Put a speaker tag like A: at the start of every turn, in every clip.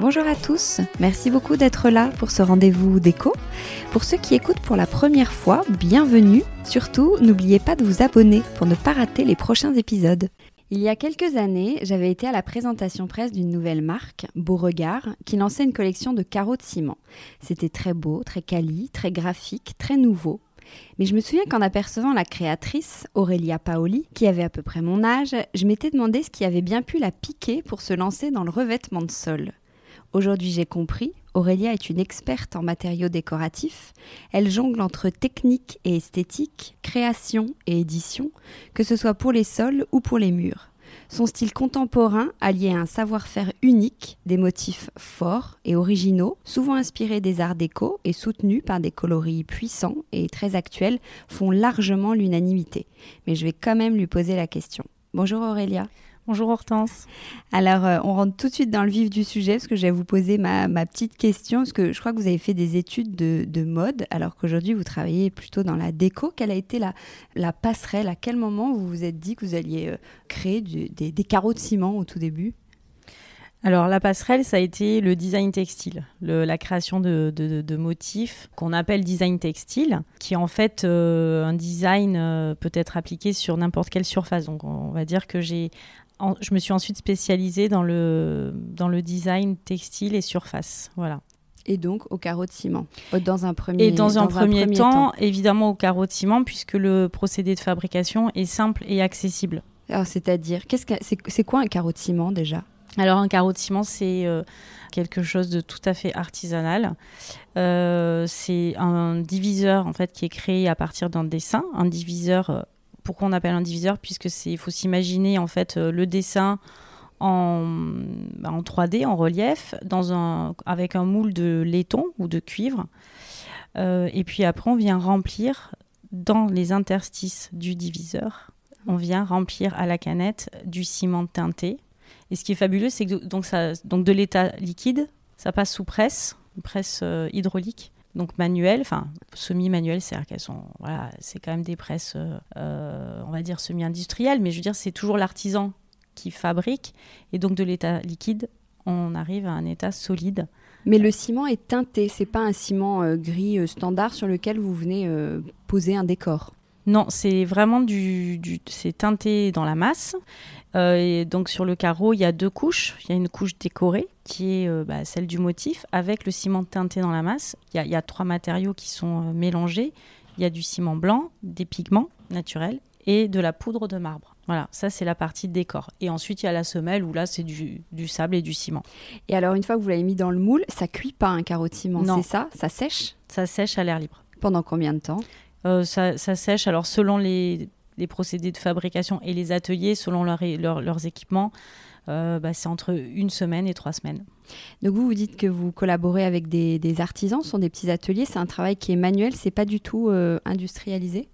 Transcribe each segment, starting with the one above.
A: Bonjour à tous, merci beaucoup d'être là pour ce rendez-vous déco. Pour ceux qui écoutent pour la première fois, bienvenue. Surtout, n'oubliez pas de vous abonner pour ne pas rater les prochains épisodes. Il y a quelques années, j'avais été à la présentation presse d'une nouvelle marque, Beauregard, qui lançait une collection de carreaux de ciment. C'était très beau, très quali, très graphique, très nouveau. Mais je me souviens qu'en apercevant la créatrice, Aurélia Paoli, qui avait à peu près mon âge, je m'étais demandé ce qui avait bien pu la piquer pour se lancer dans le revêtement de sol. Aujourd'hui j'ai compris, Aurélia est une experte en matériaux décoratifs. Elle jongle entre technique et esthétique, création et édition, que ce soit pour les sols ou pour les murs. Son style contemporain, allié à un savoir-faire unique, des motifs forts et originaux, souvent inspirés des arts déco et soutenus par des coloris puissants et très actuels, font largement l'unanimité. Mais je vais quand même lui poser la question. Bonjour Aurélia.
B: Bonjour Hortense.
A: Alors, euh, on rentre tout de suite dans le vif du sujet parce que je vais vous poser ma, petite question. Parce que je crois que vous avez fait des études de, mode alors qu'aujourd'hui vous travaillez plutôt dans la déco. Quelle a été la, la, passerelle? À quel moment vous vous êtes dit que vous alliez euh, créer des, carreaux de ciment au tout début?
B: Alors la passerelle, ça a été le design textile, la création de, motifs qu'on appelle design textile, qui est en fait euh, un design peut être appliqué sur n'importe quelle surface. Donc on va dire que j'ai je me suis ensuite spécialisée dans le, dans le design textile et surface. Voilà.
A: Et donc au carreau de ciment, euh, dans un premier,
B: et dans, un, premier temps, évidemment au carreau de ciment, puisque le procédé de fabrication est simple et accessible.
A: Alors, c'est-à-dire, qu'est-ce que, c'est, quoi un carreau de ciment déjà?
B: Alors, un carreau de ciment, c'est euh, quelque chose de tout à fait artisanal. Euh, c'est un diviseur en fait qui est créé à partir d'un dessin, un diviseur pourquoi on appelle un diviseur Puisque c'est, il faut s'imaginer en fait euh, le dessin en, bah, en 3D, en relief, dans un, avec un moule de laiton ou de cuivre. Euh, et puis après, on vient remplir dans les interstices du diviseur, on vient remplir à la canette du ciment teinté. Et ce qui est fabuleux, c'est que donc, ça, donc de l'état liquide, ça passe sous presse, presse euh, hydraulique donc manuelles, enfin semi-manuelles, c'est-à-dire qu'elles sont, voilà, c'est quand même des presses, euh, euh, on va dire semi-industrielles, mais je veux dire, c'est toujours l'artisan qui fabrique, et donc de l'état liquide, on arrive à un état solide.
A: Mais le ciment est teinté, c'est pas un ciment euh, gris standard sur lequel vous venez poser un décor?
B: Non, c'est vraiment du, du c'est teinté dans la masse. et donc sur le carreau, il y a deux couches. Il y a une couche décorée qui est euh, bah, celle du motif, avec le ciment teinté dans la masse. Il y, a trois matériaux qui sont euh, mélangés. Il y a du ciment blanc, des pigments naturels et de la poudre de marbre. Voilà, ça c'est la partie décor. Et ensuite il y a la semelle où là c'est du, sable et du ciment.
A: Et alors une fois que vous l'avez mis dans le moule, ça cuit pas un carreau de ciment, c'est ça? Ça sèche?
B: Ça sèche à l'air libre.
A: Pendant combien de temps?
B: Ça, sèche. Alors, selon les, procédés de fabrication et les ateliers, selon leurs équipements, bah, c'est entre une semaine et trois semaines.
A: Donc vous, vous dites que vous collaborez avec des, artisans, ce sont des petits ateliers, c'est un travail qui est manuel, c'est pas du tout industrialisé?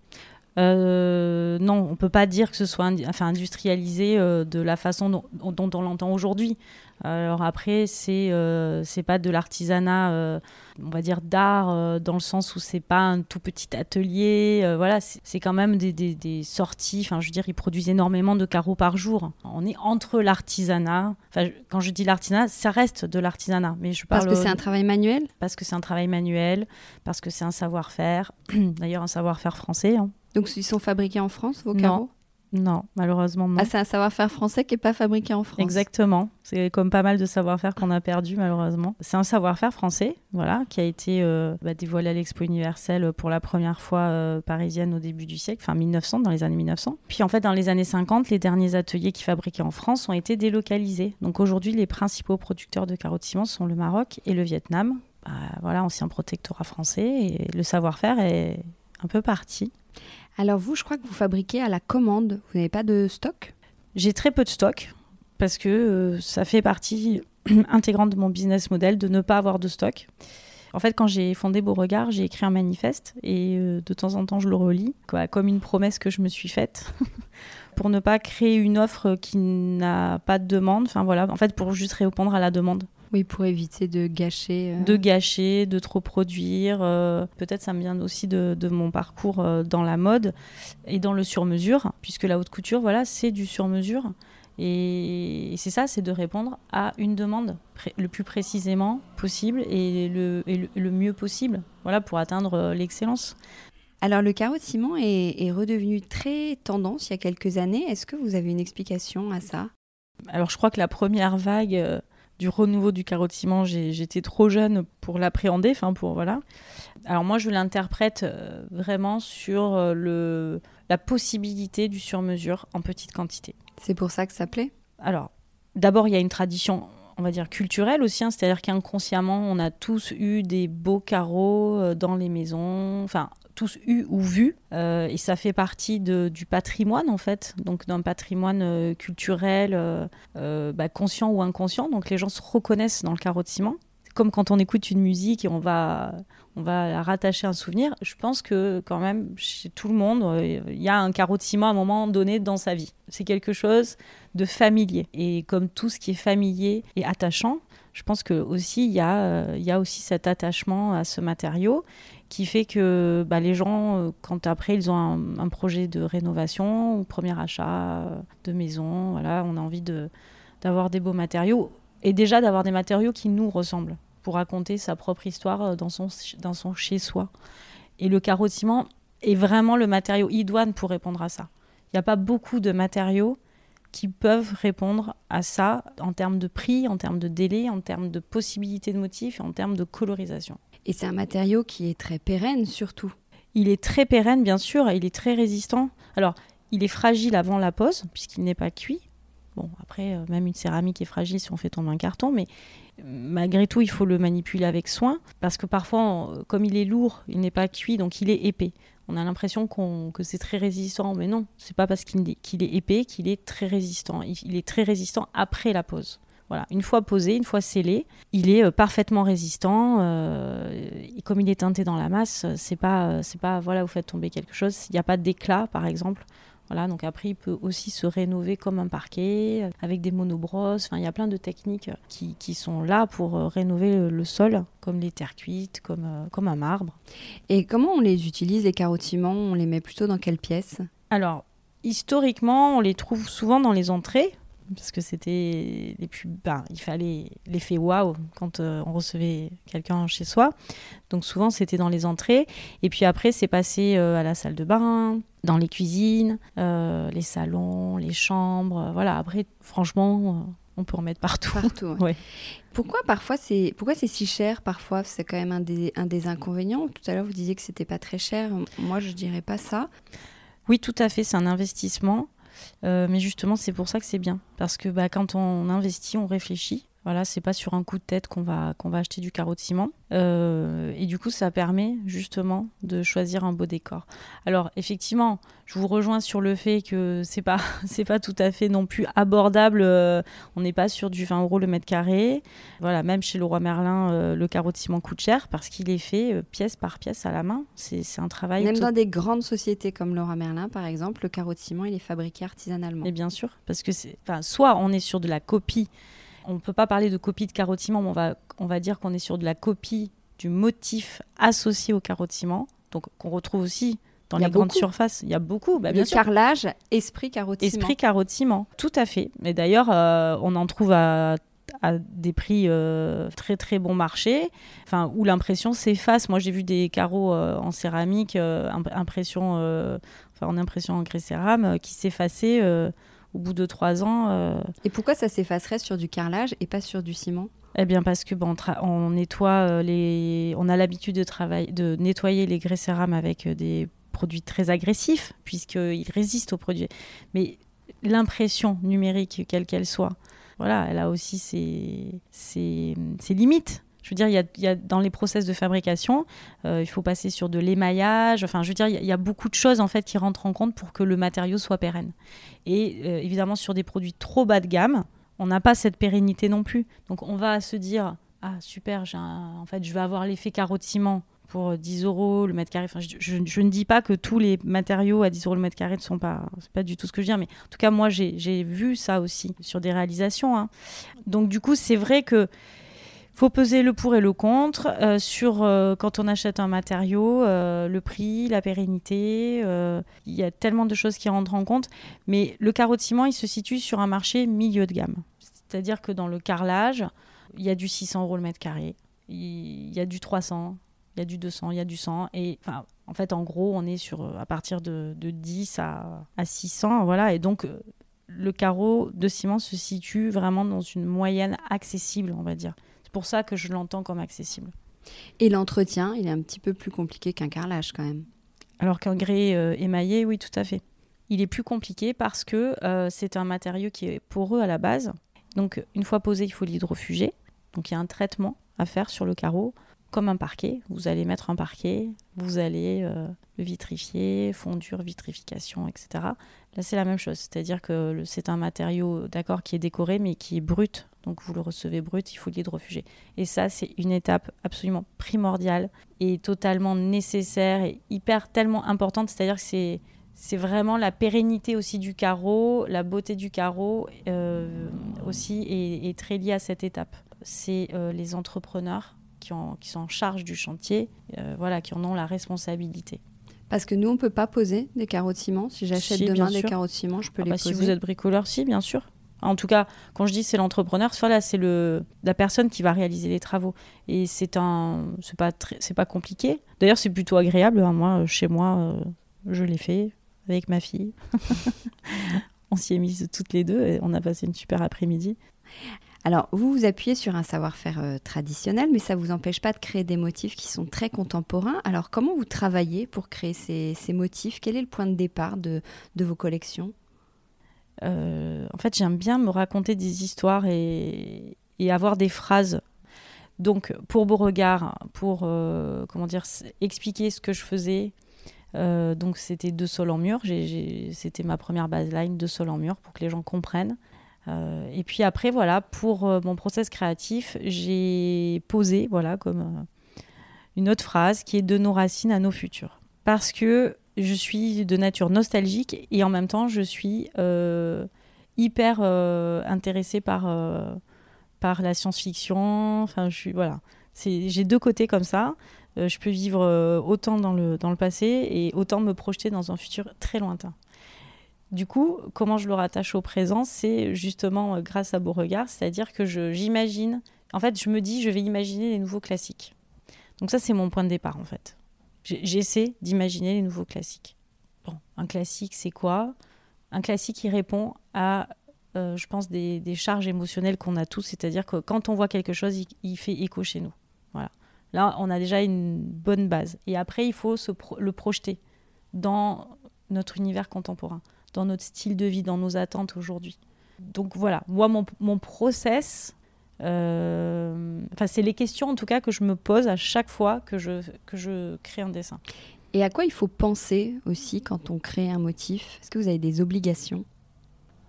B: Euh, non, on peut pas dire que ce soit enfin, industrialisé euh, de la façon dont, on l'entend aujourd'hui. Alors après, c'est euh, c'est pas de l'artisanat, euh, on va dire d'art, dans le sens où c'est pas un tout petit atelier. voilà, c'est quand même des, des, sorties. Enfin, je veux dire, ils produisent énormément de carreaux par jour. On est entre l'artisanat. Enfin, quand je dis l'artisanat, ça reste de l'artisanat. Mais je
A: parle parce que c'est un travail manuel?
B: Parce que c'est un travail manuel, parce que c'est un savoir-faire. D'ailleurs, un savoir-faire français. Hein.
A: Donc ils sont fabriqués en France, vos carreaux?
B: Non, malheureusement non.
A: Ah, c'est un savoir-faire français qui n'est pas fabriqué en France.
B: Exactement. C'est comme pas mal de savoir-faire qu'on a perdu malheureusement. C'est un savoir-faire français, voilà, qui a été euh, bah, dévoilé à l'Expo universelle pour la première fois euh, parisienne au début du siècle, enfin 1900, dans les années 1900. Puis en fait, dans les années 50, les derniers ateliers qui fabriquaient en France ont été délocalisés. Donc aujourd'hui, les principaux producteurs de carreaux de ciment sont le Maroc et le Vietnam. Bah, voilà, ancien protectorat français et le savoir-faire est un peu parti.
A: Alors vous, je crois que vous fabriquez à la commande. Vous n'avez pas de stock?
B: J'ai très peu de stock parce que euh, ça fait partie intégrante de mon business model de ne pas avoir de stock. En fait, quand j'ai fondé Beauregard, j'ai écrit un manifeste et euh, de temps en temps, je le relis, comme une promesse que je me suis faite pour ne pas créer une offre qui n'a pas de demande. Enfin voilà, en fait, pour juste répondre à la demande.
A: Oui, pour éviter de gâcher.
B: Euh. De gâcher, de trop produire. Euh, peut-être ça me vient aussi de, mon parcours euh, dans la mode et dans le sur-mesure, puisque la haute couture, voilà, c'est du sur-mesure. Et, c'est ça, c'est de répondre à une demande le plus précisément possible et le, le, mieux possible, voilà, pour atteindre l'excellence.
A: Alors le carreau de ciment est, est, redevenu très tendance il y a quelques années. Est-ce que vous avez une explication à ça?
B: Alors je crois que la première vague du renouveau du ciment, j'étais trop jeune pour l'appréhender. Enfin, pour voilà. Alors moi, je l'interprète euh, vraiment sur euh, le, la possibilité du sur-mesure en petite quantité.
A: C'est pour ça que ça plaît?
B: Alors, d'abord, il y a une tradition on va dire culturelle aussi, hein. c'est-à-dire qu'inconsciemment, on a tous eu des beaux carreaux dans les maisons, enfin tous eu ou vu, euh, et ça fait partie de, du patrimoine en fait, donc d'un patrimoine euh, culturel euh, bah, conscient ou inconscient. Donc les gens se reconnaissent dans le carreau de ciment. Comme quand on écoute une musique et on va, on va la rattacher un souvenir. Je pense que quand même chez tout le monde, il y a un carreau de ciment à un moment donné dans sa vie. C'est quelque chose de familier. Et comme tout ce qui est familier et attachant, je pense que aussi il y a, il y a aussi cet attachement à ce matériau qui fait que bah, les gens, euh, quand après ils ont un, projet de rénovation ou premier achat euh, de maison, voilà, on a envie d'avoir des beaux matériaux et déjà d'avoir des matériaux qui nous ressemblent pour raconter sa propre histoire euh, dans son, chez-soi. Et le carreau est vraiment le matériau idoine pour répondre à ça. Il n'y a pas beaucoup de matériaux qui peuvent répondre à ça en termes de prix, en termes de délai, en termes de possibilités de motifs et en termes de colorisation.
A: Et c'est un matériau qui est très pérenne surtout.
B: Il est très pérenne, bien sûr, il est très résistant. Alors, il est fragile avant la pose, puisqu'il n'est pas cuit. Bon, après, euh, même une céramique est fragile si on fait tomber un carton, mais malgré tout, il faut le manipuler avec soin, parce que parfois, comme il est lourd, il n'est pas cuit, donc il est épais. On a l'impression que c'est très résistant, mais non, c'est pas parce qu'il est, épais qu'il est très résistant. il est très résistant après la pose. Voilà, une fois posé, une fois scellé, il est euh, parfaitement résistant. Euh, comme il est teinté dans la masse, c'est pas, euh, c'est pas, voilà, vous faites tomber quelque chose. Il n'y a pas d'éclat, par exemple. Voilà, donc après, il peut aussi se rénover comme un parquet, avec des monobrosses. Enfin, il y a plein de techniques qui, qui sont là pour rénover le, sol, comme les terres cuites, comme, comme un marbre.
A: Et comment on les utilise, les carottiments? On les met plutôt dans quelle pièce?
B: Alors, historiquement, on les trouve souvent dans les entrées parce que c'était les plus ben, il fallait l'effet waouh quand euh, on recevait quelqu'un chez soi. Donc souvent c'était dans les entrées. Et puis après c'est passé euh, à la salle de bain dans les cuisines euh, les salons les chambres. Voilà après franchement on peut en mettre partout,
A: partout pourquoi parfois c'est pourquoi c'est si cher parfois? C'est quand même un des, un des inconvénients. Tout à l'heure vous disiez que c'était pas très cher. Moi je dirais pas ça.
B: Oui tout à fait c'est un investissement mais justement, c'est pour ça que c'est bien. Parce que bah, quand on investit, on réfléchit Voilà, c'est pas sur un coup de tête qu'on va, qu'on va acheter du carreau de ciment. Euh, et du coup, ça permet justement de choisir un beau décor. Alors, effectivement, je vous rejoins sur le fait que c'est pas, c'est pas tout à fait non plus abordable. Euh, on n'est pas sur du 20 euros le mètre carré. Voilà, même chez le roi Merlin, euh, le carreau de ciment coûte cher parce qu'il est fait pièce par pièce à la main. C'est, un travail.
A: Même dans des grandes sociétés comme le roi Merlin, par exemple, le carreau de ciment, il est fabriqué artisanalement.
B: Et bien sûr, parce que c'est, soit on est sur de la copie on ne peut pas parler de copie de carottiment, mais on va, on va dire qu'on est sur de la copie du motif associé au carottiment, donc qu'on retrouve aussi dans les grandes surfaces. Il y a beaucoup.
A: Bah, le carrelage, esprit carottiment.
B: Esprit carottiment, tout à fait. Mais d'ailleurs, euh, on en trouve à, des prix euh, très très bon marché, enfin où l'impression s'efface. Moi, j'ai vu des carreaux euh, en céramique, impression, enfin en impression en grès cérame, qui s'effaçaient au bout de trois ans. Euh,
A: et pourquoi ça s'effacerait sur du carrelage et pas sur du ciment?
B: Eh bien parce que bon, on, nettoie euh, les, on a l'habitude de travailler, de nettoyer les grès cérame avec euh, des produits très agressifs puisqu'ils résistent aux produits. Mais l'impression numérique, quelle qu'elle soit, voilà, elle a aussi ses, ses, ses limites. Je veux dire, il y a, dans les process de fabrication, euh, il faut passer sur de l'émaillage. Enfin, je veux dire, il y, a beaucoup de choses en fait qui rentrent en compte pour que le matériau soit pérenne. Et euh, évidemment, sur des produits trop bas de gamme, on n'a pas cette pérennité non plus. Donc, on va se dire, ah super, en fait, je vais avoir l'effet carottiment pour 10 euros le mètre carré. Enfin, je, ne dis pas que tous les matériaux à 10 euros le mètre carré ne sont pas, c'est pas du tout ce que je dis, mais en tout cas, moi, j'ai vu ça aussi sur des réalisations. Hein. Donc, du coup, c'est vrai que faut peser le pour et le contre euh, sur euh, quand on achète un matériau, euh, le prix, la pérennité. Il y a tellement de choses qui rentrent en compte. Mais le carreau de ciment, il se situe sur un marché milieu de gamme. C'est-à-dire que dans le carrelage, il y a du 600 euros le mètre carré, il y a du 300, il y a du 200, il y a du 100. Et en fait, en gros, on est sur à partir de, 10 à, à 600. Voilà. Et donc, le carreau de ciment se situe vraiment dans une moyenne accessible, on va dire pour ça que je l'entends comme accessible.
A: Et l'entretien, il est un petit peu plus compliqué qu'un carrelage quand même.
B: Alors qu'un grès euh, émaillé, oui, tout à fait. Il est plus compliqué parce que euh, c'est un matériau qui est poreux à la base. Donc, une fois posé, il faut l'hydrofuger. Donc, il y a un traitement à faire sur le carreau, comme un parquet. Vous allez mettre un parquet, vous allez euh, le vitrifier, fondure, vitrification, etc. Là, c'est la même chose. C'est-à-dire que c'est un matériau, d'accord, qui est décoré, mais qui est brut donc vous le recevez brut, il faut l'hydrofuger. Et ça, c'est une étape absolument primordiale et totalement nécessaire et hyper tellement importante. C'est-à-dire que c'est c'est vraiment la pérennité aussi du carreau, la beauté du carreau euh, aussi est, très liée à cette étape. C'est euh, les entrepreneurs qui sont en charge du chantier, euh, voilà, qui en ont la responsabilité.
A: Parce que nous, on ne peut pas poser des carreaux de ciment. Si j'achète demain des carreaux de ciment, je peux ah les bah, poser.
B: Si vous êtes bricoleur, si, bien sûr. En tout cas, quand je dis c'est l'entrepreneur, là c'est le la personne qui va réaliser les travaux. Et c'est un, c'est pas c'est pas compliqué. D'ailleurs, c'est plutôt agréable. Hein. Moi, chez moi, euh, je l'ai fait avec ma fille. on s'y est mises toutes les deux et on a passé une super après-midi.
A: Alors, vous vous appuyez sur un savoir-faire euh, traditionnel, mais ça ne vous empêche pas de créer des motifs qui sont très contemporains. Alors, comment vous travaillez pour créer ces, ces motifs? Quel est le point de départ de, de vos collections?
B: Euh, en fait, j'aime bien me raconter des histoires et, avoir des phrases. Donc, pour Beauregard, pour euh, comment dire, expliquer ce que je faisais, euh, donc c'était deux sols en mur. C'était ma première baseline, deux sols en mur, pour que les gens comprennent. et puis après, voilà, pour mon process créatif, j'ai posé, voilà, comme une autre phrase qui est de nos racines à nos futurs. Parce que je suis de nature nostalgique et en même temps, je suis euh, hyper euh, intéressée par, euh, par la science-fiction. Enfin, je suis, voilà. J'ai deux côtés comme ça. je peux vivre autant dans le, dans le passé et autant me projeter dans un futur très lointain. Du coup, comment je le rattache au présent C'est justement grâce à Beauregard, c'est-à-dire que j'imagine, en fait, je me dis, je vais imaginer les nouveaux classiques. Donc ça, c'est mon point de départ, en fait. J'essaie d'imaginer les nouveaux classiques. Bon, un classique, c'est quoi? Un classique qui répond à, euh, je pense, des, charges émotionnelles qu'on a tous, c'est-à-dire que quand on voit quelque chose, il, fait écho chez nous. Voilà. Là, on a déjà une bonne base. Et après, il faut le projeter dans notre univers contemporain, dans notre style de vie, dans nos attentes aujourd'hui. Donc voilà, moi, mon, mon process, Enfin, c'est les questions en tout cas que je me pose à chaque fois que je, que je crée un dessin.
A: Et à quoi il faut penser aussi quand on crée un motif? Est-ce que vous avez des obligations?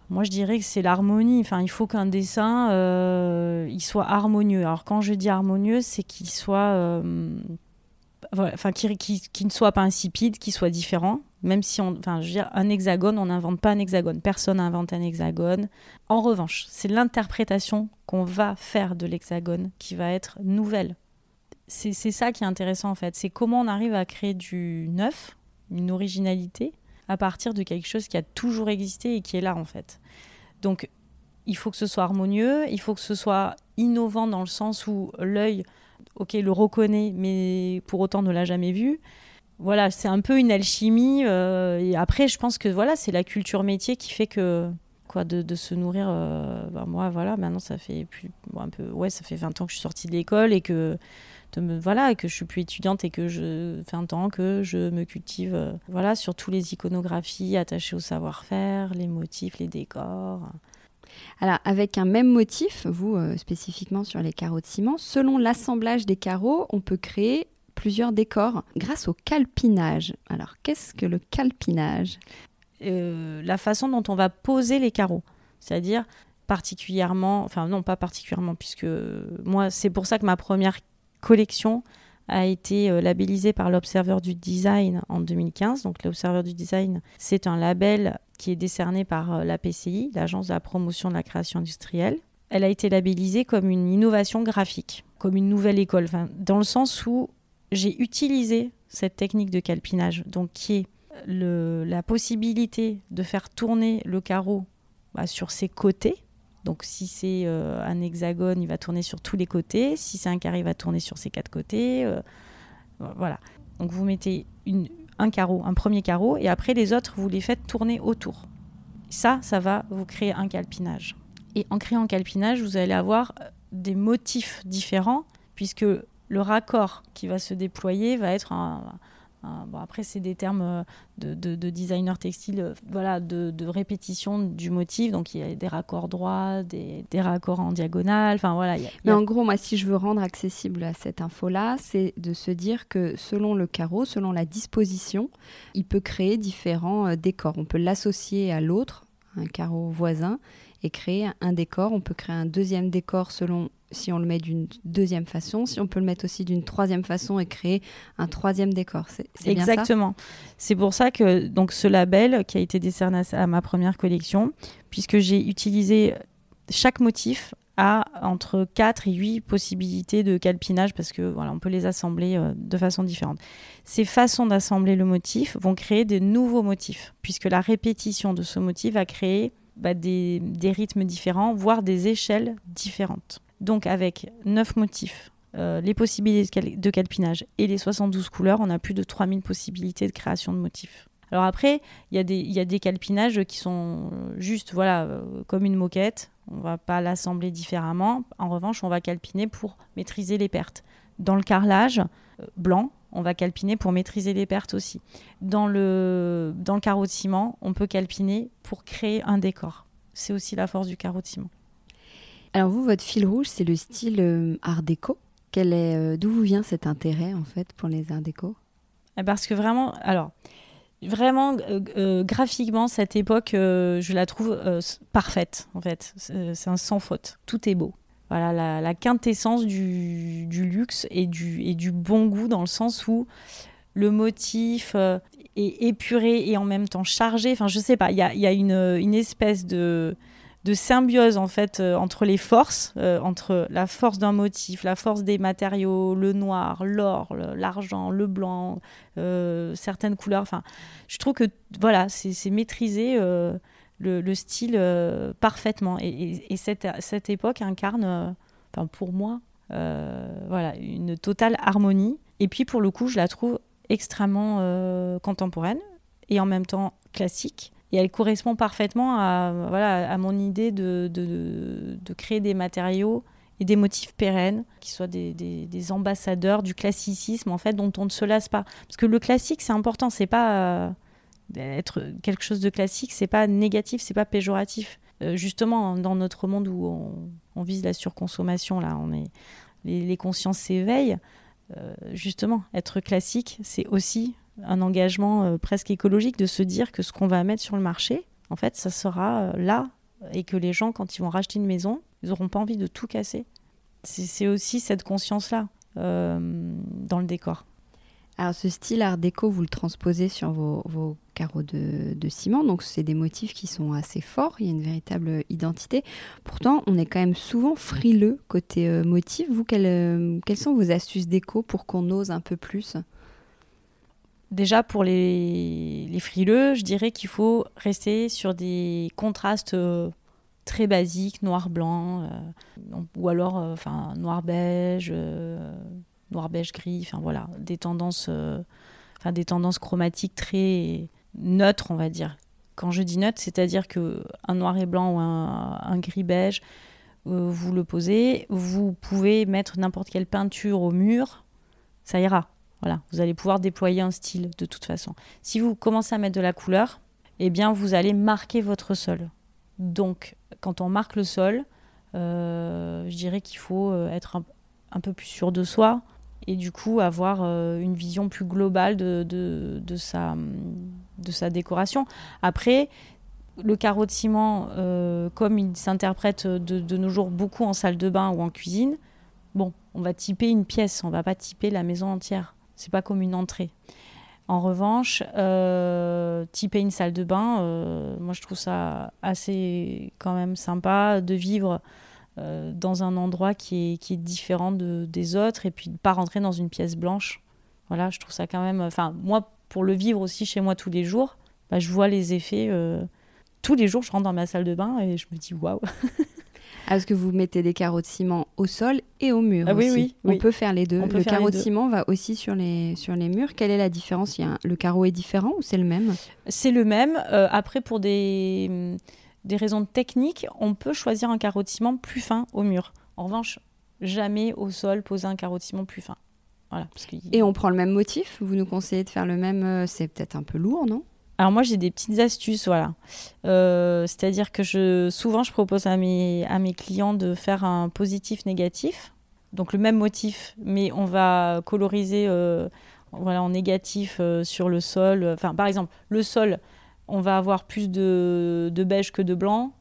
B: Moi, je dirais que c'est l'harmonie. Enfin, il faut qu'un dessin, euh, il soit harmonieux. Alors, quand je dis harmonieux, c'est qu'il soit, euh, enfin, qu'il ne soit pas insipide, qu'il soit différent. Même si on, enfin, je veux dire, un hexagone, on n'invente pas un hexagone. Personne n'invente un hexagone. En revanche, c'est l'interprétation qu'on va faire de l'hexagone qui va être nouvelle c'est ça qui est intéressant en fait. C'est comment on arrive à créer du neuf, une originalité, à partir de quelque chose qui a toujours existé et qui est là en fait. Donc il faut que ce soit harmonieux, il faut que ce soit innovant dans le sens où l'œil, ok, le reconnaît, mais pour autant ne l'a jamais vu. Voilà, c'est un peu une alchimie. Euh, après, je pense que voilà, c'est la culture métier qui fait que quoi, de, se nourrir. Euh, bah, moi, voilà, maintenant ça fait plus, un peu, ouais, ça fait 20 ans que je suis sortie de l'école et que voilà que je suis plus étudiante et que je un temps que je me cultive euh, voilà sur tous les iconographies attachées au savoir-faire, les motifs, les décors.
A: Alors, avec un même motif, vous spécifiquement sur les carreaux de ciment, selon l'assemblage des carreaux, on peut créer plusieurs décors grâce au calpinage. Alors, qu'est-ce que le calpinage?
B: Euh, La façon dont on va poser les carreaux. C'est-à-dire particulièrement, enfin non pas particulièrement, puisque moi c'est pour ça que ma première collection a été euh, labellisée par l'Observeur du Design en 2015. Donc l'Observeur du Design, c'est un label qui est décerné par euh, la PCI, l'Agence de la promotion de la création industrielle. Elle a été labellisée comme une innovation graphique, comme une nouvelle école, dans le sens où j'ai utilisé cette technique de calpinage, donc qui est la possibilité de faire tourner le carreau bah, sur ses côtés, donc si c'est euh, un hexagone, il va tourner sur tous les côtés. Si c'est un carré, il va tourner sur ses quatre côtés. Euh, voilà. Donc vous mettez un carreau, un premier carreau, et après les autres, vous les faites tourner autour. Ça, ça va vous créer un calpinage. Et en créant un calpinage, vous allez avoir euh, des motifs différents, puisque le raccord qui va se déployer va être un, bon, après, c'est des termes euh, de, de, designer textile, euh, voilà, de, de, répétition du motif. Donc, il y a des raccords droits, des, des raccords en diagonale. Enfin, voilà.
A: Mais en gros, moi, si je veux rendre accessible à cette info-là, c'est de se dire que selon le carreau, selon la disposition, il peut créer différents euh, décors. On peut l'associer à l'autre, un carreau voisin, et créer un décor. On peut créer un deuxième décor selon si on le met d'une deuxième façon, si on peut le mettre aussi d'une troisième façon et créer un troisième décor. C'est
B: Exactement. C'est pour ça que donc ce label qui a été décerné à ma première collection, puisque j'ai utilisé chaque motif a entre 4 et 8 possibilités de calpinage parce que voilà, on peut les assembler euh, de façon différente. Ces façons d'assembler le motif vont créer de nouveaux motifs puisque la répétition de ce motif va créer bah, des, des rythmes différents, voire des échelles différentes. Donc avec 9 motifs, euh, les possibilités de calpinage et les 72 couleurs, on a plus de 3000 possibilités de création de motifs. Alors après, il y, a des calpinages qui sont juste voilà, euh, comme une moquette. On va pas l'assembler différemment. En revanche, on va calpiner pour maîtriser les pertes. Dans le carrelage euh, blanc, on va calpiner pour maîtriser les pertes aussi. Dans le, dans le carreau de ciment, on peut calpiner pour créer un décor. C'est aussi la force du carreau de ciment.
A: Alors vous, votre fil rouge, c'est le style euh, art déco. Quel est, euh, d'où vous vient cet intérêt en fait pour les art déco?
B: Eh, Parce que vraiment, alors vraiment euh, graphiquement cette époque, je la trouve parfaite en fait. C'est un sans faute. Tout est beau. Voilà la, quintessence du, luxe et du, et du bon goût dans le sens où le motif est épuré et en même temps chargé. Enfin, je sais pas, il y a, y a une, une, espèce de de symbiose en fait euh, entre les forces, euh, entre la force d'un motif, la force des matériaux, le noir, l'or, l'argent, le, blanc, euh, certaines couleurs. Enfin, je trouve que voilà, c'est maîtriser le, style parfaitement. Et, cette, cette, époque incarne, enfin pour moi, voilà, une totale harmonie. Et puis pour le coup, je la trouve extrêmement contemporaine et en même temps classique et elle correspond parfaitement à, voilà, à mon idée de, de, de, créer des matériaux et des motifs pérennes qui soient des, des, ambassadeurs du classicisme en fait dont on ne se lasse pas parce que le classique c'est important c'est pas euh, être quelque chose de classique c'est pas négatif c'est pas péjoratif justement, dans notre monde où on, vise la surconsommation, là, on est, les, consciences s'éveillent. justement, être classique, c'est aussi un engagement presque écologique de se dire que ce qu'on va mettre sur le marché, en fait, ça sera là et que les gens, quand ils vont racheter une maison, ils n'auront pas envie de tout casser. C'est aussi cette conscience-là dans le décor.
A: Alors ce style art déco, vous le transposez sur vos, carreaux de, ciment, donc c'est des motifs qui sont assez forts, il y a une véritable identité. Pourtant, on est quand même souvent frileux côté euh, motif. Vous, euh, quelles, sont vos astuces déco pour qu'on ose un peu plus?
B: Déjà pour les, frileux, je dirais qu'il faut rester sur des contrastes euh, très basiques, noir-blanc, ou alors enfin noir-beige noir beige gris enfin voilà. Des tendances euh, enfin des tendances chromatiques très neutres on va dire. Quand je dis neutre c'est-à-dire que un noir et blanc ou un, gris beige euh, vous le posez vous pouvez mettre n'importe quelle peinture au mur ça ira voilà vous allez pouvoir déployer un style de toute façon si vous commencez à mettre de la couleur eh bien vous allez marquer votre sol donc quand on marque le sol euh, je dirais qu'il faut être un, peu plus sûr de soi et du coup avoir euh, une vision plus globale de, sa, décoration. Après, le carreau de ciment, euh, comme il s'interprète de, nos jours beaucoup en salle de bain ou en cuisine, bon, on va typer une pièce, on va pas typer la maison entière. C'est pas comme une entrée. En revanche, euh, typer une salle de bain, moi je trouve ça assez quand même sympa de vivre euh, dans un endroit qui est, différent de, des autres et puis de pas rentrer dans une pièce blanche. Voilà, je trouve ça quand même. Enfin, moi, pour le vivre aussi chez moi tous les jours, bah, je vois les effets. Euh, tous les jours, je rentre dans ma salle de bain et je me dis waouh!
A: Est-ce que vous mettez des carreaux de ciment au sol et au mur
B: ah,
A: aussi.
B: Oui,
A: oui. On peut faire les deux. le carreau de ciment va aussi sur les, sur les murs. Quelle est la différence? Il Le carreau est différent ou c'est le même?
B: C'est le même. Euh, après, pour des des raisons techniques, on peut choisir un carreau de ciment plus fin au mur. En revanche, jamais au sol poser un carreau de ciment plus fin. Voilà,
A: Et on prend le même motif? Vous nous conseillez de faire le même euh, C'est peut-être un peu lourd, non?
B: Alors moi j'ai des petites astuces, voilà. Euh, c'est-à-dire que je, souvent je propose à mes, clients de faire un positif négatif, donc le même motif, mais on va coloriser euh, voilà, en négatif sur le sol. Enfin par exemple le sol, on va avoir plus de, beige que de blanc,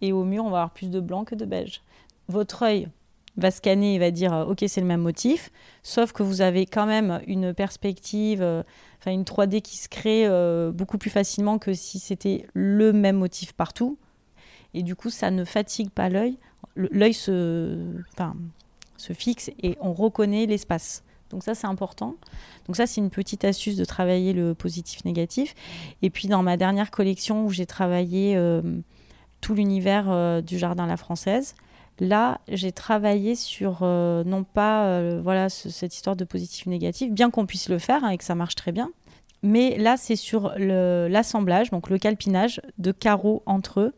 B: et au mur, on va avoir plus de blanc que de beige. Votre œil va scanner et va dire euh, ok c'est le même motif, sauf que vous avez quand même une perspective, euh, une 3D qui se crée euh, beaucoup plus facilement que si c'était le même motif partout. Et du coup ça ne fatigue pas l'œil, l'œil se, se fixe et on reconnaît l'espace. Donc ça, c'est important. Donc ça, c'est une petite astuce de travailler le positif-négatif. Et puis dans ma dernière collection où j'ai travaillé tout l'univers du jardin la française, là, j'ai travaillé sur euh, non pas voilà cette histoire de positif-négatif, bien qu'on puisse le faire hein, et que ça marche très bien. Mais là, c'est sur l'assemblage, donc le calpinage de carreaux entre eux,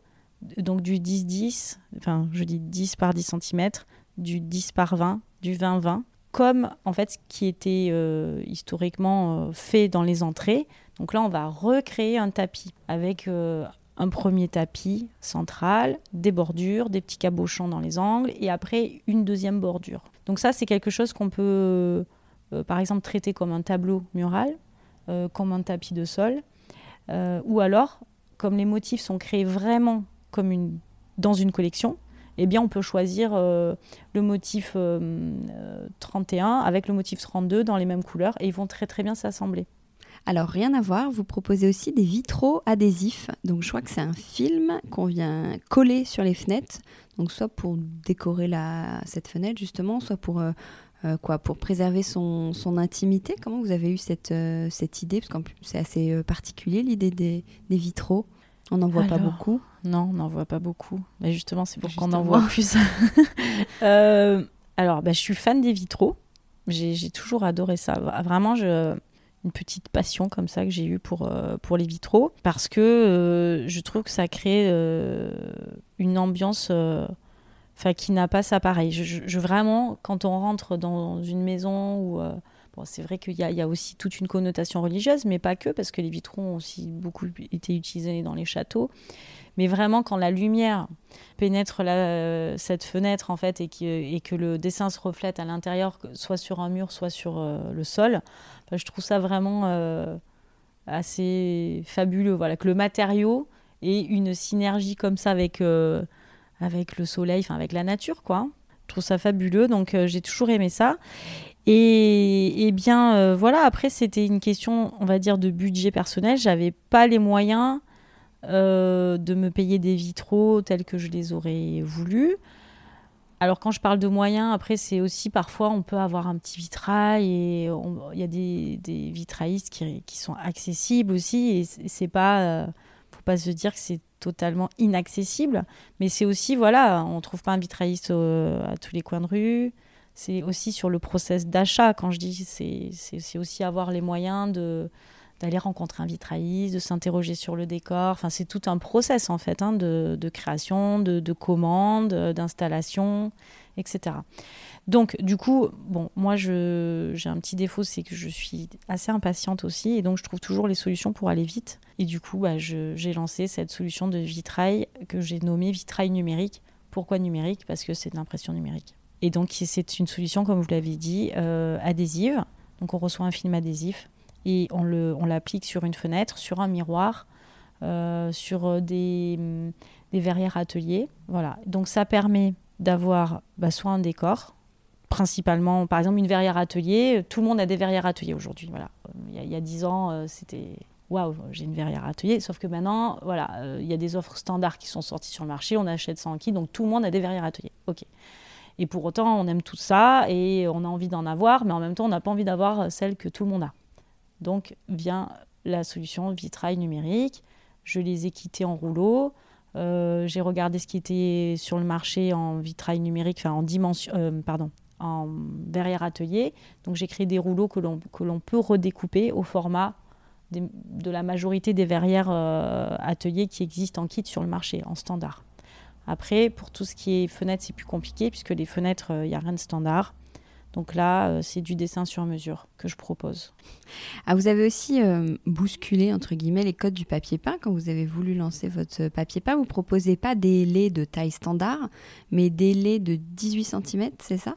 B: donc du 10-10, enfin je dis 10 par 10 cm, du 10 par 20, du 20-20 comme en fait ce qui était euh, historiquement euh, fait dans les entrées. Donc là, on va recréer un tapis avec euh, un premier tapis central, des bordures, des petits cabochons dans les angles et après une deuxième bordure. Donc ça, c'est quelque chose qu'on peut, par exemple, traiter comme un tableau mural, comme un tapis de sol, ou alors, comme les motifs sont créés vraiment comme une, dans une collection, eh bien, on peut choisir euh, le motif 31 euh, avec le motif 32 dans les mêmes couleurs et ils vont très très bien s'assembler.
A: Alors, rien à voir, vous proposez aussi des vitraux adhésifs. Donc, je crois que c'est un film qu'on vient coller sur les fenêtres. Donc, soit pour décorer la, cette fenêtre, justement, soit pour, euh, quoi, pour préserver son, son, intimité. Comment vous avez eu cette, cette idée? Parce que c'est assez particulier, l'idée des, des vitraux. On n'en voit pas beaucoup.
B: Non, on n'en voit pas beaucoup. Mais justement, c'est pour qu'on en voit plus. Euh, alors, bah, je suis fan des vitraux. J'ai toujours adoré ça. Vraiment, je, une petite passion comme ça que j'ai eue pour, euh, pour les vitraux. Parce que euh, je trouve que ça crée une ambiance qui n'a pas ça pareil. Je, vraiment, quand on rentre dans une maison ou c'est vrai qu'il y, a aussi toute une connotation religieuse, mais pas que, parce que les vitraux ont aussi beaucoup été utilisés dans les châteaux. Mais vraiment, quand la lumière pénètre cette fenêtre, en fait, et que, le dessin se reflète à l'intérieur, soit sur un mur, soit sur euh, le sol, bah, je trouve ça vraiment euh, assez fabuleux. Voilà, que le matériau ait une synergie comme ça avec, euh, avec le soleil, enfin avec la nature, quoi. Je trouve ça fabuleux, donc j'ai toujours aimé ça. Et, bien voilà, après c'était une question, on va dire, de budget personnel. J'avais pas les moyens euh, de me payer des vitraux tels que je les aurais voulu. Alors quand je parle de moyens, après c'est aussi parfois on peut avoir un petit vitrail et il y a des, vitraillistes qui, sont accessibles aussi et c'est pas, euh, faut pas se dire que c'est totalement inaccessible, mais c'est aussi voilà, on trouve pas un vitrailliste à tous les coins de rue c'est aussi sur le process d'achat. Quand je dis, c'est aussi avoir les moyens de d'aller rencontrer un vitrailliste, de s'interroger sur le décor. Enfin, c'est tout un process en fait hein, de, création, de, de commande, d'installation, etc. Donc, du coup, bon, moi, j'ai un petit défaut, c'est que je suis assez impatiente aussi, et donc je trouve toujours les solutions pour aller vite. Et du coup, bah, j'ai lancé cette solution de vitrail que j'ai nommée vitrail numérique. Pourquoi numérique? Parce que c'est de l'impression numérique. Et donc, c'est une solution, comme vous l'avez dit, euh, adhésive. Donc, on reçoit un film adhésif et on l'applique on sur une fenêtre, sur un miroir, euh, sur des, des, verrières ateliers. Voilà. Donc, ça permet d'avoir bah, soit un décor, principalement, par exemple, une verrière atelier. Tout le monde a des verrières ateliers aujourd'hui. Voilà. Il y a dix ans, euh, c'était waouh, j'ai une verrière atelier. Sauf que maintenant, voilà, il y a des offres standards qui sont sorties sur le marché. On achète ça en kit, donc tout le monde a des verrières ateliers. Ok. Et pour autant, on aime tout ça et on a envie d'en avoir, mais en même temps, on n'a pas envie d'avoir celle que tout le monde a. Donc vient la solution vitrail numérique. Je les ai quittés en rouleau. Euh, j'ai regardé ce qui était sur le marché en vitrail numérique, enfin en dimension, euh, pardon, en verrière atelier. Donc j'ai créé des rouleaux que l'on peut redécouper au format de la majorité des verrières euh, ateliers qui existent en kit sur le marché, en standard. Après, pour tout ce qui est fenêtres, c'est plus compliqué puisque les fenêtres, il euh, n'y a rien de standard. Donc là, euh, c'est du dessin sur mesure que je propose.
A: Ah, vous avez aussi euh, bousculé, entre guillemets, les codes du papier peint. Quand vous avez voulu lancer votre papier peint, vous proposez pas des laits de taille standard, mais des laits de 18 cm, c'est ça?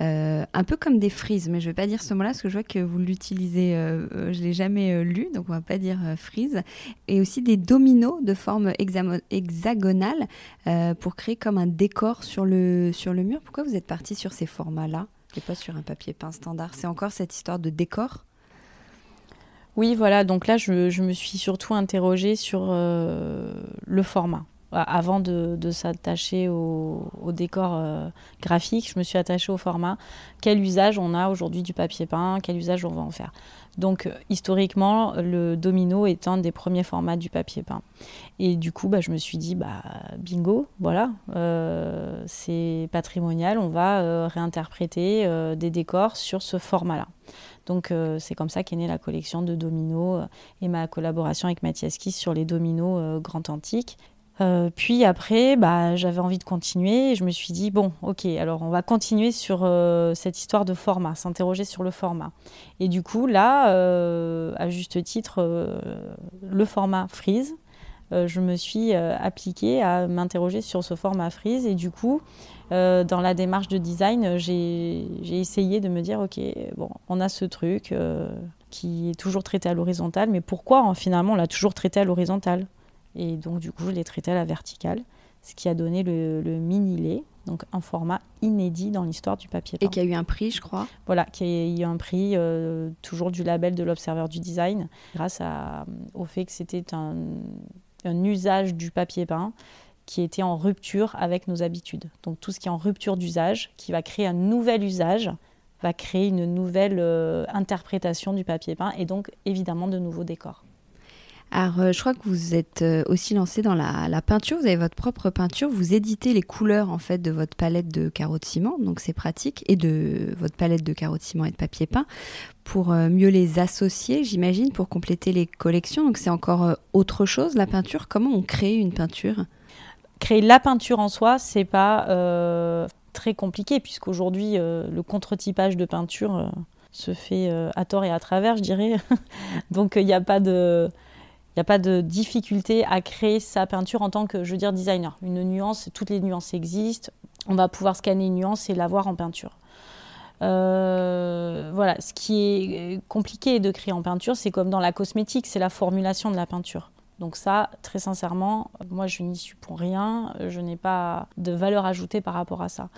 A: Euh, un peu comme des frises, mais je ne vais pas dire ce mot-là parce que je vois que vous l'utilisez, je ne l'ai jamais lu, donc on ne va pas dire frise. Et aussi des dominos de forme hexagonale pour créer comme un décor sur le, sur le mur. Pourquoi vous êtes parti sur ces formats-là? Et pas sur un papier peint standard. C'est encore cette histoire de décor?
B: Oui, voilà. Donc là, je, me suis surtout interrogée sur euh, le format. Avant de, s'attacher au, décor euh, graphique, je me suis attachée au format. Quel usage on a aujourd'hui du papier peint? Quel usage on va en faire? Donc euh, historiquement, le domino est un des premiers formats du papier peint. Et du coup, bah, je me suis dit, bah, bingo, voilà, euh, c'est patrimonial, on va euh, réinterpréter des décors sur ce format-là. Donc c'est comme ça qu'est née la collection de dominos et ma collaboration avec Mathias Kiss sur les dominos Grand Antique. Euh, puis après, bah, j'avais envie de continuer et je me suis dit, bon, ok, alors on va continuer sur euh, cette histoire de format, s'interroger sur le format. Et du coup, là, euh, à juste titre, le format freeze, je me suis appliquée à m'interroger sur ce format freeze et du coup, dans la démarche de design, j'ai essayé de me dire, ok, bon, on a ce truc qui est toujours traité à l'horizontale, mais pourquoi hein, finalement on l'a toujours traité à l'horizontale? Et donc, du coup, je l'ai traité à la verticale, ce qui a donné le, mini-lait, donc un format inédit dans l'histoire du papier peint.
A: Et qui a eu un prix, je crois.
B: Voilà, qui a eu un prix, euh, toujours du label de l'Observeur du Design, grâce au fait que c'était un, un usage du papier peint qui était en rupture avec nos habitudes. Donc tout ce qui est en rupture d'usage, qui va créer un nouvel usage, va créer une nouvelle euh, interprétation du papier peint et donc évidemment de nouveaux décors.
A: Alors, euh, je crois que vous êtes euh, aussi lancé dans la, peinture. Vous avez votre propre peinture. Vous éditez les couleurs en fait de votre palette de carreaux de ciment, donc c'est pratique, et de votre palette de carreaux de ciment et de papier peint pour euh, mieux les associer, j'imagine, pour compléter les collections. Donc c'est encore autre chose la peinture. Comment on crée une peinture?
B: Créer la peinture en soi, c'est pas très compliqué puisqu'aujourd'hui le contre-typage de peinture se fait à tort et à travers, je dirais. Donc il n'y a pas de il n'y a pas de difficulté à créer sa peinture en tant que, je veux dire, designer. Une nuance, toutes les nuances existent. On va pouvoir scanner une nuance et la voir en peinture. Euh, voilà, ce qui est compliqué de créer en peinture, c'est comme dans la cosmétique, c'est la formulation de la peinture. Donc ça, très sincèrement, moi je n'y suis pour rien, je n'ai pas de valeur ajoutée par rapport à ça.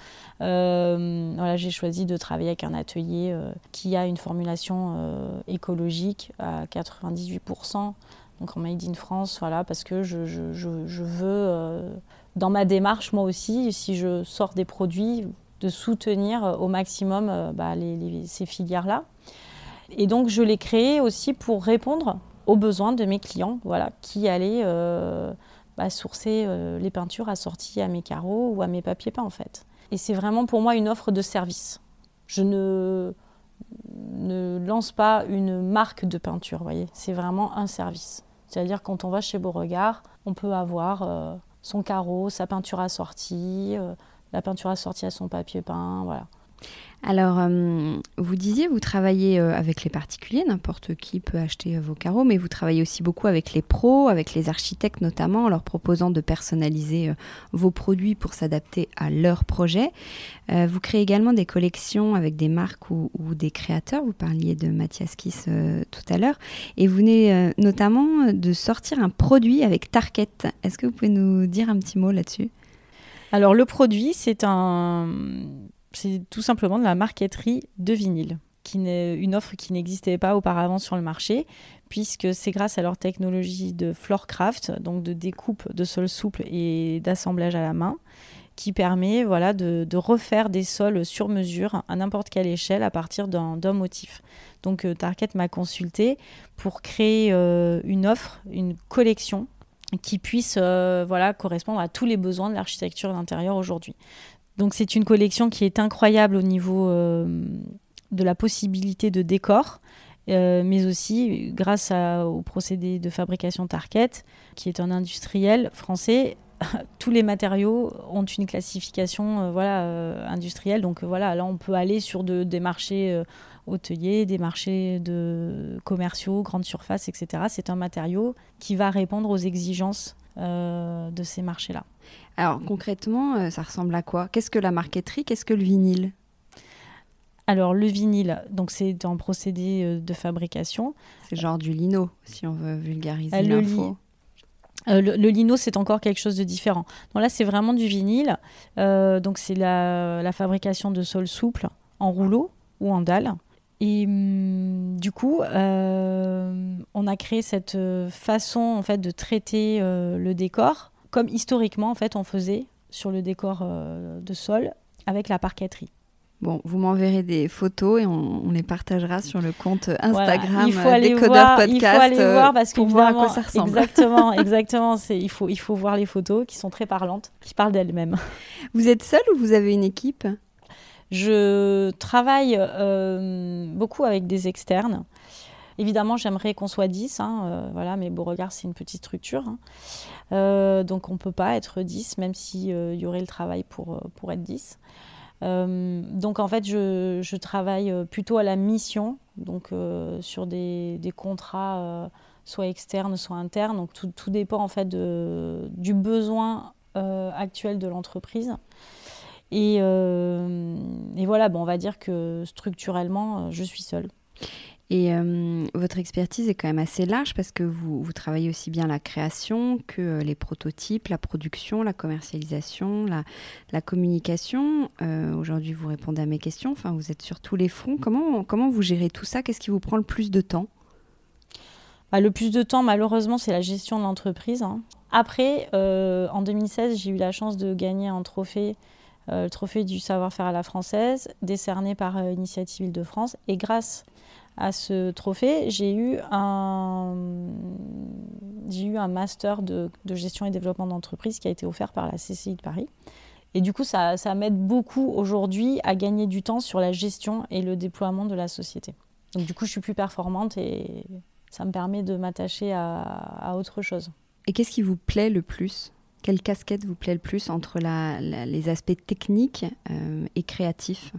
B: Euh, voilà, j'ai choisi de travailler avec un atelier euh, qui a une formulation écologique à 98% donc en Made in France, voilà, parce que je, veux, euh, dans ma démarche, moi aussi, si je sors des produits, de soutenir euh, au maximum euh, bah, ces filières-là. Et donc, je l'ai créé aussi pour répondre aux besoins de mes clients, voilà, qui allaient bah, sourcer les peintures assorties à mes carreaux ou à mes papiers peints, en fait. Et c'est vraiment pour moi une offre de service. Je ne, ne lance pas une marque de peinture, voyez. C'est vraiment un service. C'est-à-dire quand on va chez Beauregard, on peut avoir euh, son carreau, sa peinture assortie, euh, la peinture assortie à son papier peint, voilà.
A: Alors, euh, vous disiez, vous travaillez euh, avec les particuliers, n'importe qui peut acheter euh, vos carreaux, mais vous travaillez aussi beaucoup avec les pros, avec les architectes notamment, en leur proposant de personnaliser vos produits pour s'adapter à leur projet. vous créez également des collections avec des marques ou, des créateurs. Vous parliez de Mathias Kiss tout à l'heure. Et vous venez notamment de sortir un produit avec Target. Est-ce que vous pouvez nous dire un petit mot là-dessus?
B: Alors le produit, c'est un, c'est tout simplement de la marqueterie de vinyle, qui une offre qui n'existait pas auparavant sur le marché, puisque c'est grâce à leur technologie de floorcraft, donc de découpe de sols souples et d'assemblage à la main, qui permet voilà, de, refaire des sols sur mesure à n'importe quelle échelle à partir d'un motif. Donc euh, Target m'a consulté pour créer euh, une offre, une collection qui puisse euh, voilà, correspondre à tous les besoins de l'architecture d'intérieur aujourd'hui. Donc c'est une collection qui est incroyable au niveau euh, de la possibilité de décor. Euh, mais aussi grâce au procédé de fabrication Target, qui est un industriel français. Tous les matériaux ont une classification euh, voilà, industrielle. Donc voilà, là on peut aller sur des marchés hôteliers, des marchés de commerciaux, grandes surfaces, etc. C'est un matériau qui va répondre aux exigences de ces marchés-là.
A: Alors concrètement, euh, ça ressemble à quoi? Qu'est-ce que la marqueterie? Qu'est-ce que le vinyle?
B: Alors le vinyle, donc c'est un procédé euh, de fabrication.
A: C'est genre du lino, si on veut vulgariser euh, l'info.
B: Le, le, lino, c'est encore quelque chose de différent. Donc là, c'est vraiment du vinyle. donc c'est la, fabrication de sols souples en rouleau ou en dalle. Et hum, du coup, on a créé cette façon en fait de traiter le décor comme historiquement en fait on faisait sur le décor euh, de sol avec la parqueterie.
A: Bon, vous m'enverrez des photos et on, les partagera sur le compte Instagram
B: il faut aller voir,
A: Podcast.
B: Il faut aller voir parce
A: pour voir à quoi ça ressemble.
B: Exactement, exactement. Il, faut, il faut voir les photos qui sont très parlantes, qui parlent d'elles-mêmes.
A: Vous êtes seul ou vous avez une équipe?
B: Je travaille euh, beaucoup avec des externes. Évidemment, j'aimerais qu'on soit 10, hein, euh, voilà, mais Beauregard, c'est une petite structure. Hein. Euh, donc, on ne peut pas être 10, même s'il euh, y aurait le travail pour, pour être 10. donc, en fait, je, travaille plutôt à la mission, donc sur des, contrats soit externes, soit internes. Donc, tout, dépend en fait du besoin actuel de l'entreprise. Et, et, voilà, bon, on va dire que structurellement, je suis seule.
A: Et euh, votre expertise est quand même assez large parce que vous, travaillez aussi bien la création que euh, les prototypes, la production, la commercialisation, la, communication. Euh, aujourd'hui, vous répondez à mes questions. Enfin, vous êtes sur tous les fronts. Comment, comment vous gérez tout ça? Qu'est-ce qui vous prend le plus de temps?
B: Bah, Le plus de temps, malheureusement, c'est la gestion de l'entreprise. Hein. Après, en 2016, j'ai eu la chance de gagner un trophée le trophée du savoir-faire à la française, décerné par Initiative Île-de-France. Et grâce à ce trophée, j'ai eu un, eu un master de, gestion et développement d'entreprise qui a été offert par la CCI de Paris. Et du coup, ça, ça m'aide beaucoup aujourd'hui à gagner du temps sur la gestion et le déploiement de la société. Donc du coup, je suis plus performante et ça me permet de m'attacher à, autre chose.
A: Et qu'est-ce qui vous plaît le plus? Quelle casquette vous plaît le plus entre la, les aspects techniques euh, et créatifs?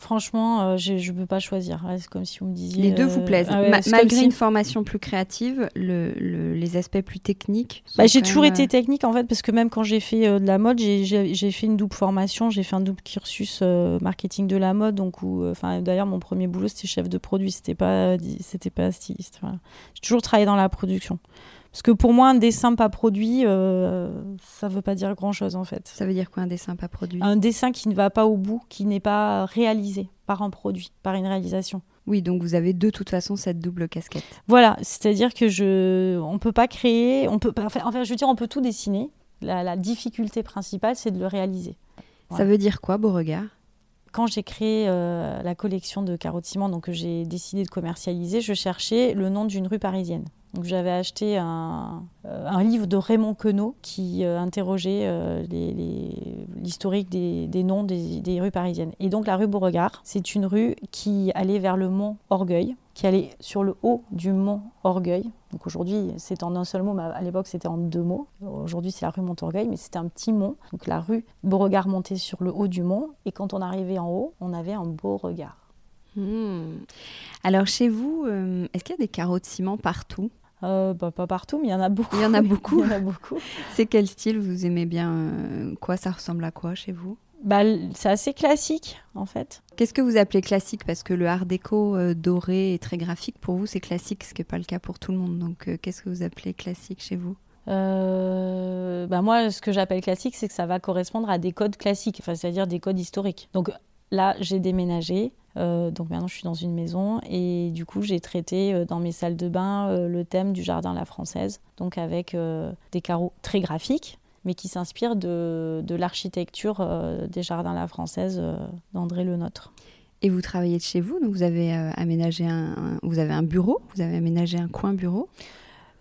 B: Franchement, euh, je ne peux pas choisir. C'est comme si vous me disiez.
A: Les deux vous plaisent.
B: ah ouais,
A: malgré
B: si-
A: une formation plus créative, le, le- les aspects plus techniques.
B: Bah, j'ai toujours
A: même,
B: été
A: euh,
B: technique en fait, parce que même quand j'ai fait euh, de la mode, j'ai- fait une double formation, j'ai fait un double cursus euh, marketing de la mode. Donc, où, euh, enfin, d'ailleurs, mon premier boulot c'était chef de produit, c'était pas, c'était pas styliste. voilà. J'ai toujours travaillé dans la production. Parce que pour moi, un dessin pas produit, euh, ça veut pas dire grand chose en fait.
A: Ça veut dire quoi un dessin pas produit?
B: Un dessin qui ne va pas au bout, qui n'est pas réalisé par un produit, par une réalisation.
A: Oui, donc vous avez de toute façon cette double casquette.
B: Voilà, c'est-à-dire que je, on peut pas créer, on peut, enfin, enfin, je veux dire, on peut tout dessiner. La, la difficulté principale, c'est de le réaliser.
A: Ça veut dire quoi, Beauregard?
B: Quand j'ai créé euh, la collection de carottes ciment, donc que j'ai décidé de commercialiser, je cherchais le nom d'une rue parisienne. Donc j'avais acheté un, euh, livre de Raymond Queneau qui euh, interrogeait l'historique des, des noms des, des rues parisiennes. Et donc la rue Beauregard, c'est une rue qui allait vers le mont Orgueil, qui allait sur le haut du mont Orgueil. Donc aujourd'hui, c'est en un seul mot, mais à l'époque, c'était en deux mots. Aujourd'hui, c'est la rue Montorgueil, mais c'était un petit mont. Donc la rue Beauregard montait sur le haut du mont, et quand on arrivait en haut, on avait un beau regard.
A: Hmm. Alors chez vous, euh, est-ce qu'il y a des carreaux de ciment partout?
B: Euh, bah, pas partout, mais il y en a beaucoup.
A: Il y en a beaucoup.
B: Il y en a beaucoup.
A: C'est quel style? Vous aimez bien euh, Quoi? Ça ressemble à quoi chez vous?
B: Bah, c'est assez classique, en fait.
A: Qu'est-ce que vous appelez classique? Parce que le art déco euh, doré et très graphique, pour vous, c'est classique, ce qui n'est pas le cas pour tout le monde. Donc, euh, qu'est-ce que vous appelez classique chez vous?
B: Euh, bah moi, ce que j'appelle classique, c'est que ça va correspondre à des codes classiques, enfin, c'est-à-dire des codes historiques. Donc là, j'ai déménagé. euh, donc maintenant, je suis dans une maison et du coup, j'ai traité dans mes salles de bain le thème du jardin à la française, donc avec des carreaux très graphiques, mais qui s'inspirent de, de l'architecture euh, des jardins la française euh, d'André Le Nôtre.
A: Et vous travaillez de chez vous, donc vous avez euh, aménagé un, un- vous avez un bureau, vous avez aménagé un coin bureau.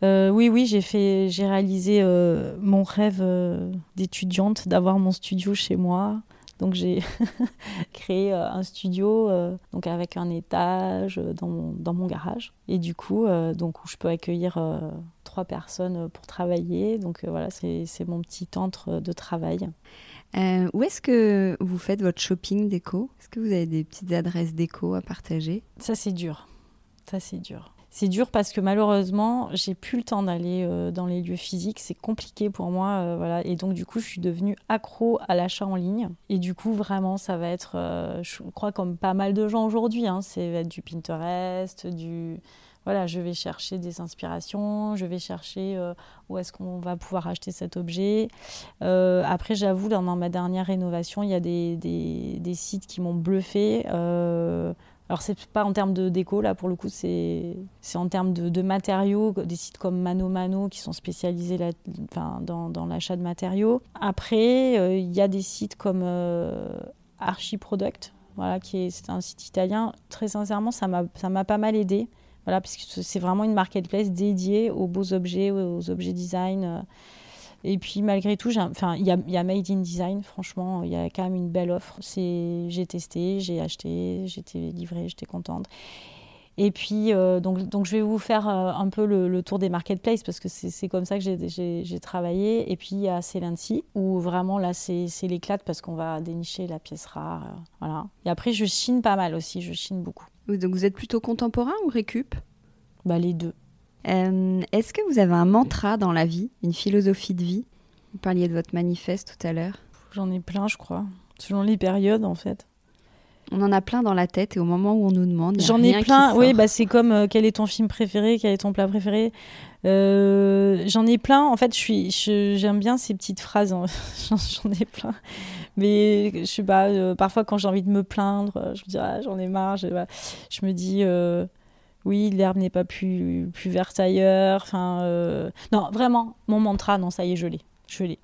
B: Euh, oui, oui, j'ai fait, j'ai réalisé euh, mon rêve euh, d'étudiante d'avoir mon studio chez moi. Donc j'ai créé euh, un studio euh, donc avec un étage euh, dans mon, dans mon garage et du coup donc où je peux accueillir trois personnes pour travailler. Donc voilà, c'est mon petit antre de travail.
A: Euh, où est-ce que vous faites votre shopping déco? Est-ce que vous avez des petites adresses déco à partager?
B: Ça c'est dur. Ça c'est dur. C'est dur parce que malheureusement, j'ai plus le temps d'aller euh, dans les lieux physiques. C'est compliqué pour moi, euh. Et donc du coup, je suis devenue accro à l'achat en ligne. Et du coup, vraiment, ça va être, euh, je crois comme pas mal de gens aujourd'hui, hein, c'est être du Pinterest, du voilà, je vais chercher des inspirations, je vais chercher où est-ce qu'on va pouvoir acheter cet objet. Après, j'avoue, dans ma dernière rénovation, il y a des sites qui m'ont bluffé. Euh, alors, c'est pas en termes de déco, là, pour le coup, c'est en termes de, matériaux, des sites comme Mano Mano qui sont spécialisés enfin, dans, dans l'achat de matériaux. Après, euh, il y a des sites comme euh, Archiproduct, voilà, qui est, un site italien. Très sincèrement, ça m'a pas mal aidé. Voilà, c'est vraiment une marketplace dédiée aux beaux objets, aux objets design. euh. Et puis malgré tout, enfin, il y a, il y a Made in Design, franchement, il y a quand même une belle offre. J'ai testé, j'ai acheté, j'étais livrée, j'étais contente. Et puis, euh, donc, donc je vais vous faire euh, un peu le, le tour des marketplaces parce que c'est comme ça que j'ai- travaillé. Et puis, il y a Celency où vraiment là, c'est l'éclate parce qu'on va dénicher la pièce rare. euh, voilà. Et après, je chine pas mal aussi, je chine beaucoup.
A: Donc vous êtes plutôt contemporain ou récup?
B: Bah, les deux.
A: Euh, Est-ce que vous avez un mantra dans la vie, une philosophie de vie? Vous parliez de votre manifeste tout à l'heure.
B: J'en ai plein, je crois. Selon les périodes, en fait.
A: On en a plein dans la tête et au moment où on nous demande,
B: J'en ai plein. Oui, bah, c'est comme euh, quel est ton film préféré, quel est ton plat préféré? Euh, J'en ai plein. En fait, je suis, je- j'aime bien ces petites phrases. hein. J'en ai plein. Mais je sais pas. euh, parfois, quand j'ai envie de me plaindre, je me dis ah, j'en ai marre. Je, voilà. Je me dis oui, l'herbe n'est pas plus plus verte ailleurs. Enfin, euh, non, vraiment, mon mantra, non, ça y est, je l'ai, je l'ai.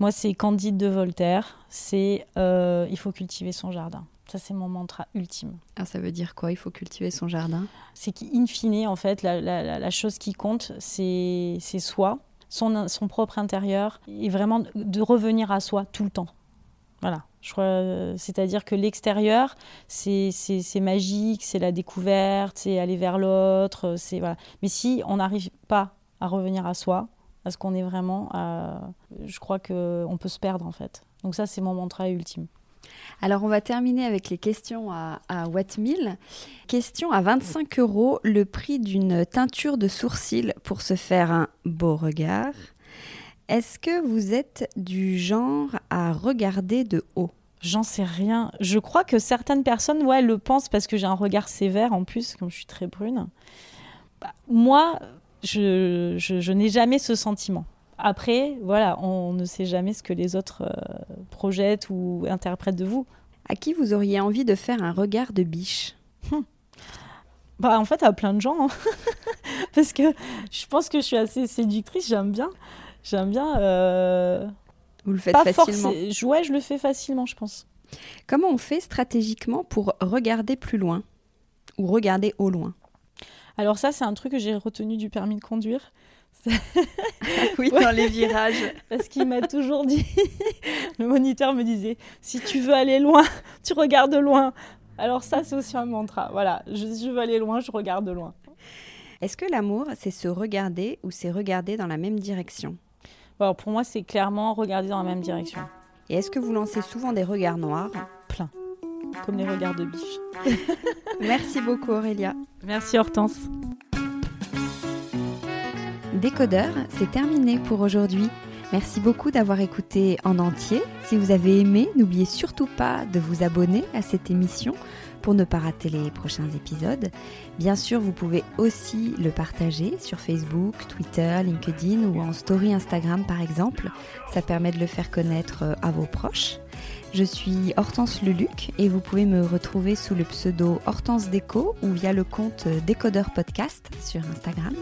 B: Moi, c'est Candide de Voltaire. C'est euh, il faut cultiver son jardin. Ça, c'est mon mantra ultime
A: Ah, ça veut dire quoi Il faut cultiver son jardin?
B: c'est qu'in fine, en fait, la, la- la- la chose qui compte, c'est c'est soi, son, son propre intérieur, et vraiment de revenir à soi tout le temps. Voilà. Euh, c'est-à-dire que l'extérieur, c'est magique, c'est la découverte, c'est aller vers l'autre, c'est voilà. Mais si on n'arrive pas à revenir à soi, à ce qu'on est vraiment, euh, je crois que on peut se perdre en fait. Donc ça, c'est mon mantra ultime.
A: Alors on va terminer avec les questions à, à Wattmill. Question à 25 euros, le prix d'une teinture de sourcils pour se faire un beau regard. Est-ce que vous êtes du genre à regarder de haut?
B: J'en sais rien. Je crois que certaines personnes ouais, le pensent parce que j'ai un regard sévère en plus, comme je suis très brune. Bah, moi, je, je, n'ai jamais ce sentiment. Après, voilà, on ne sait jamais ce que les autres euh, projettent ou interprètent de vous.
A: À qui vous auriez envie de faire un regard de biche? Hum.
B: Bah, en fait, à plein de gens. Hein. Parce que je pense que je suis assez séductrice, j'aime bien. J'aime bien. Euh,
A: vous le faites facilement
B: Ouais, je le fais facilement, je pense.
A: Comment on fait stratégiquement pour regarder plus loin Ou regarder au loin?
B: Alors, ça, c'est un truc que j'ai retenu du permis de conduire.
A: oui, dans les virages.
B: Parce qu'il m'a toujours dit, le moniteur me disait, si tu veux aller loin, tu regardes loin. Alors ça, c'est aussi un mantra. Voilà, je, veux aller loin, je regarde loin.
A: Est-ce que l'amour, c'est se regarder ou c'est regarder dans la même direction?
B: Alors pour moi, c'est clairement regarder dans la même direction.
A: Et est-ce que vous lancez souvent des regards noirs?
B: Plein. Comme les regards de biche.
A: Merci beaucoup Aurélia.
B: Merci Hortense.
A: Décodeur, c'est terminé pour aujourd'hui. Merci beaucoup d'avoir écouté en entier. Si vous avez aimé, n'oubliez surtout pas de vous abonner à cette émission pour ne pas rater les prochains épisodes. Bien sûr, vous pouvez aussi le partager sur Facebook, Twitter, LinkedIn ou en story Instagram par exemple. Ça permet de le faire connaître euh, à vos proches. Je suis Hortense Luluc et vous pouvez me retrouver sous le pseudo Hortense Déco ou via le compte Décodeur Podcast sur Instagram.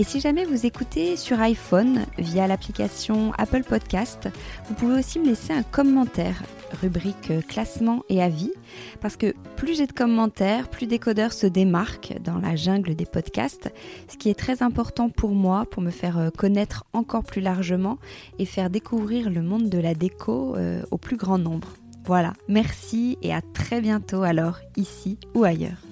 A: Et si jamais vous écoutez sur iPhone via l'application Apple Podcast, vous pouvez aussi me laisser un commentaire, rubrique classement et avis, parce que plus j'ai de commentaires, plus Décodeur se démarque dans la jungle des podcasts, ce qui est très important pour moi, pour me faire euh, connaître encore plus largement et faire découvrir le monde de la déco euh, au plus grand nombre. Voilà, merci et à très bientôt alors, ici ou ailleurs.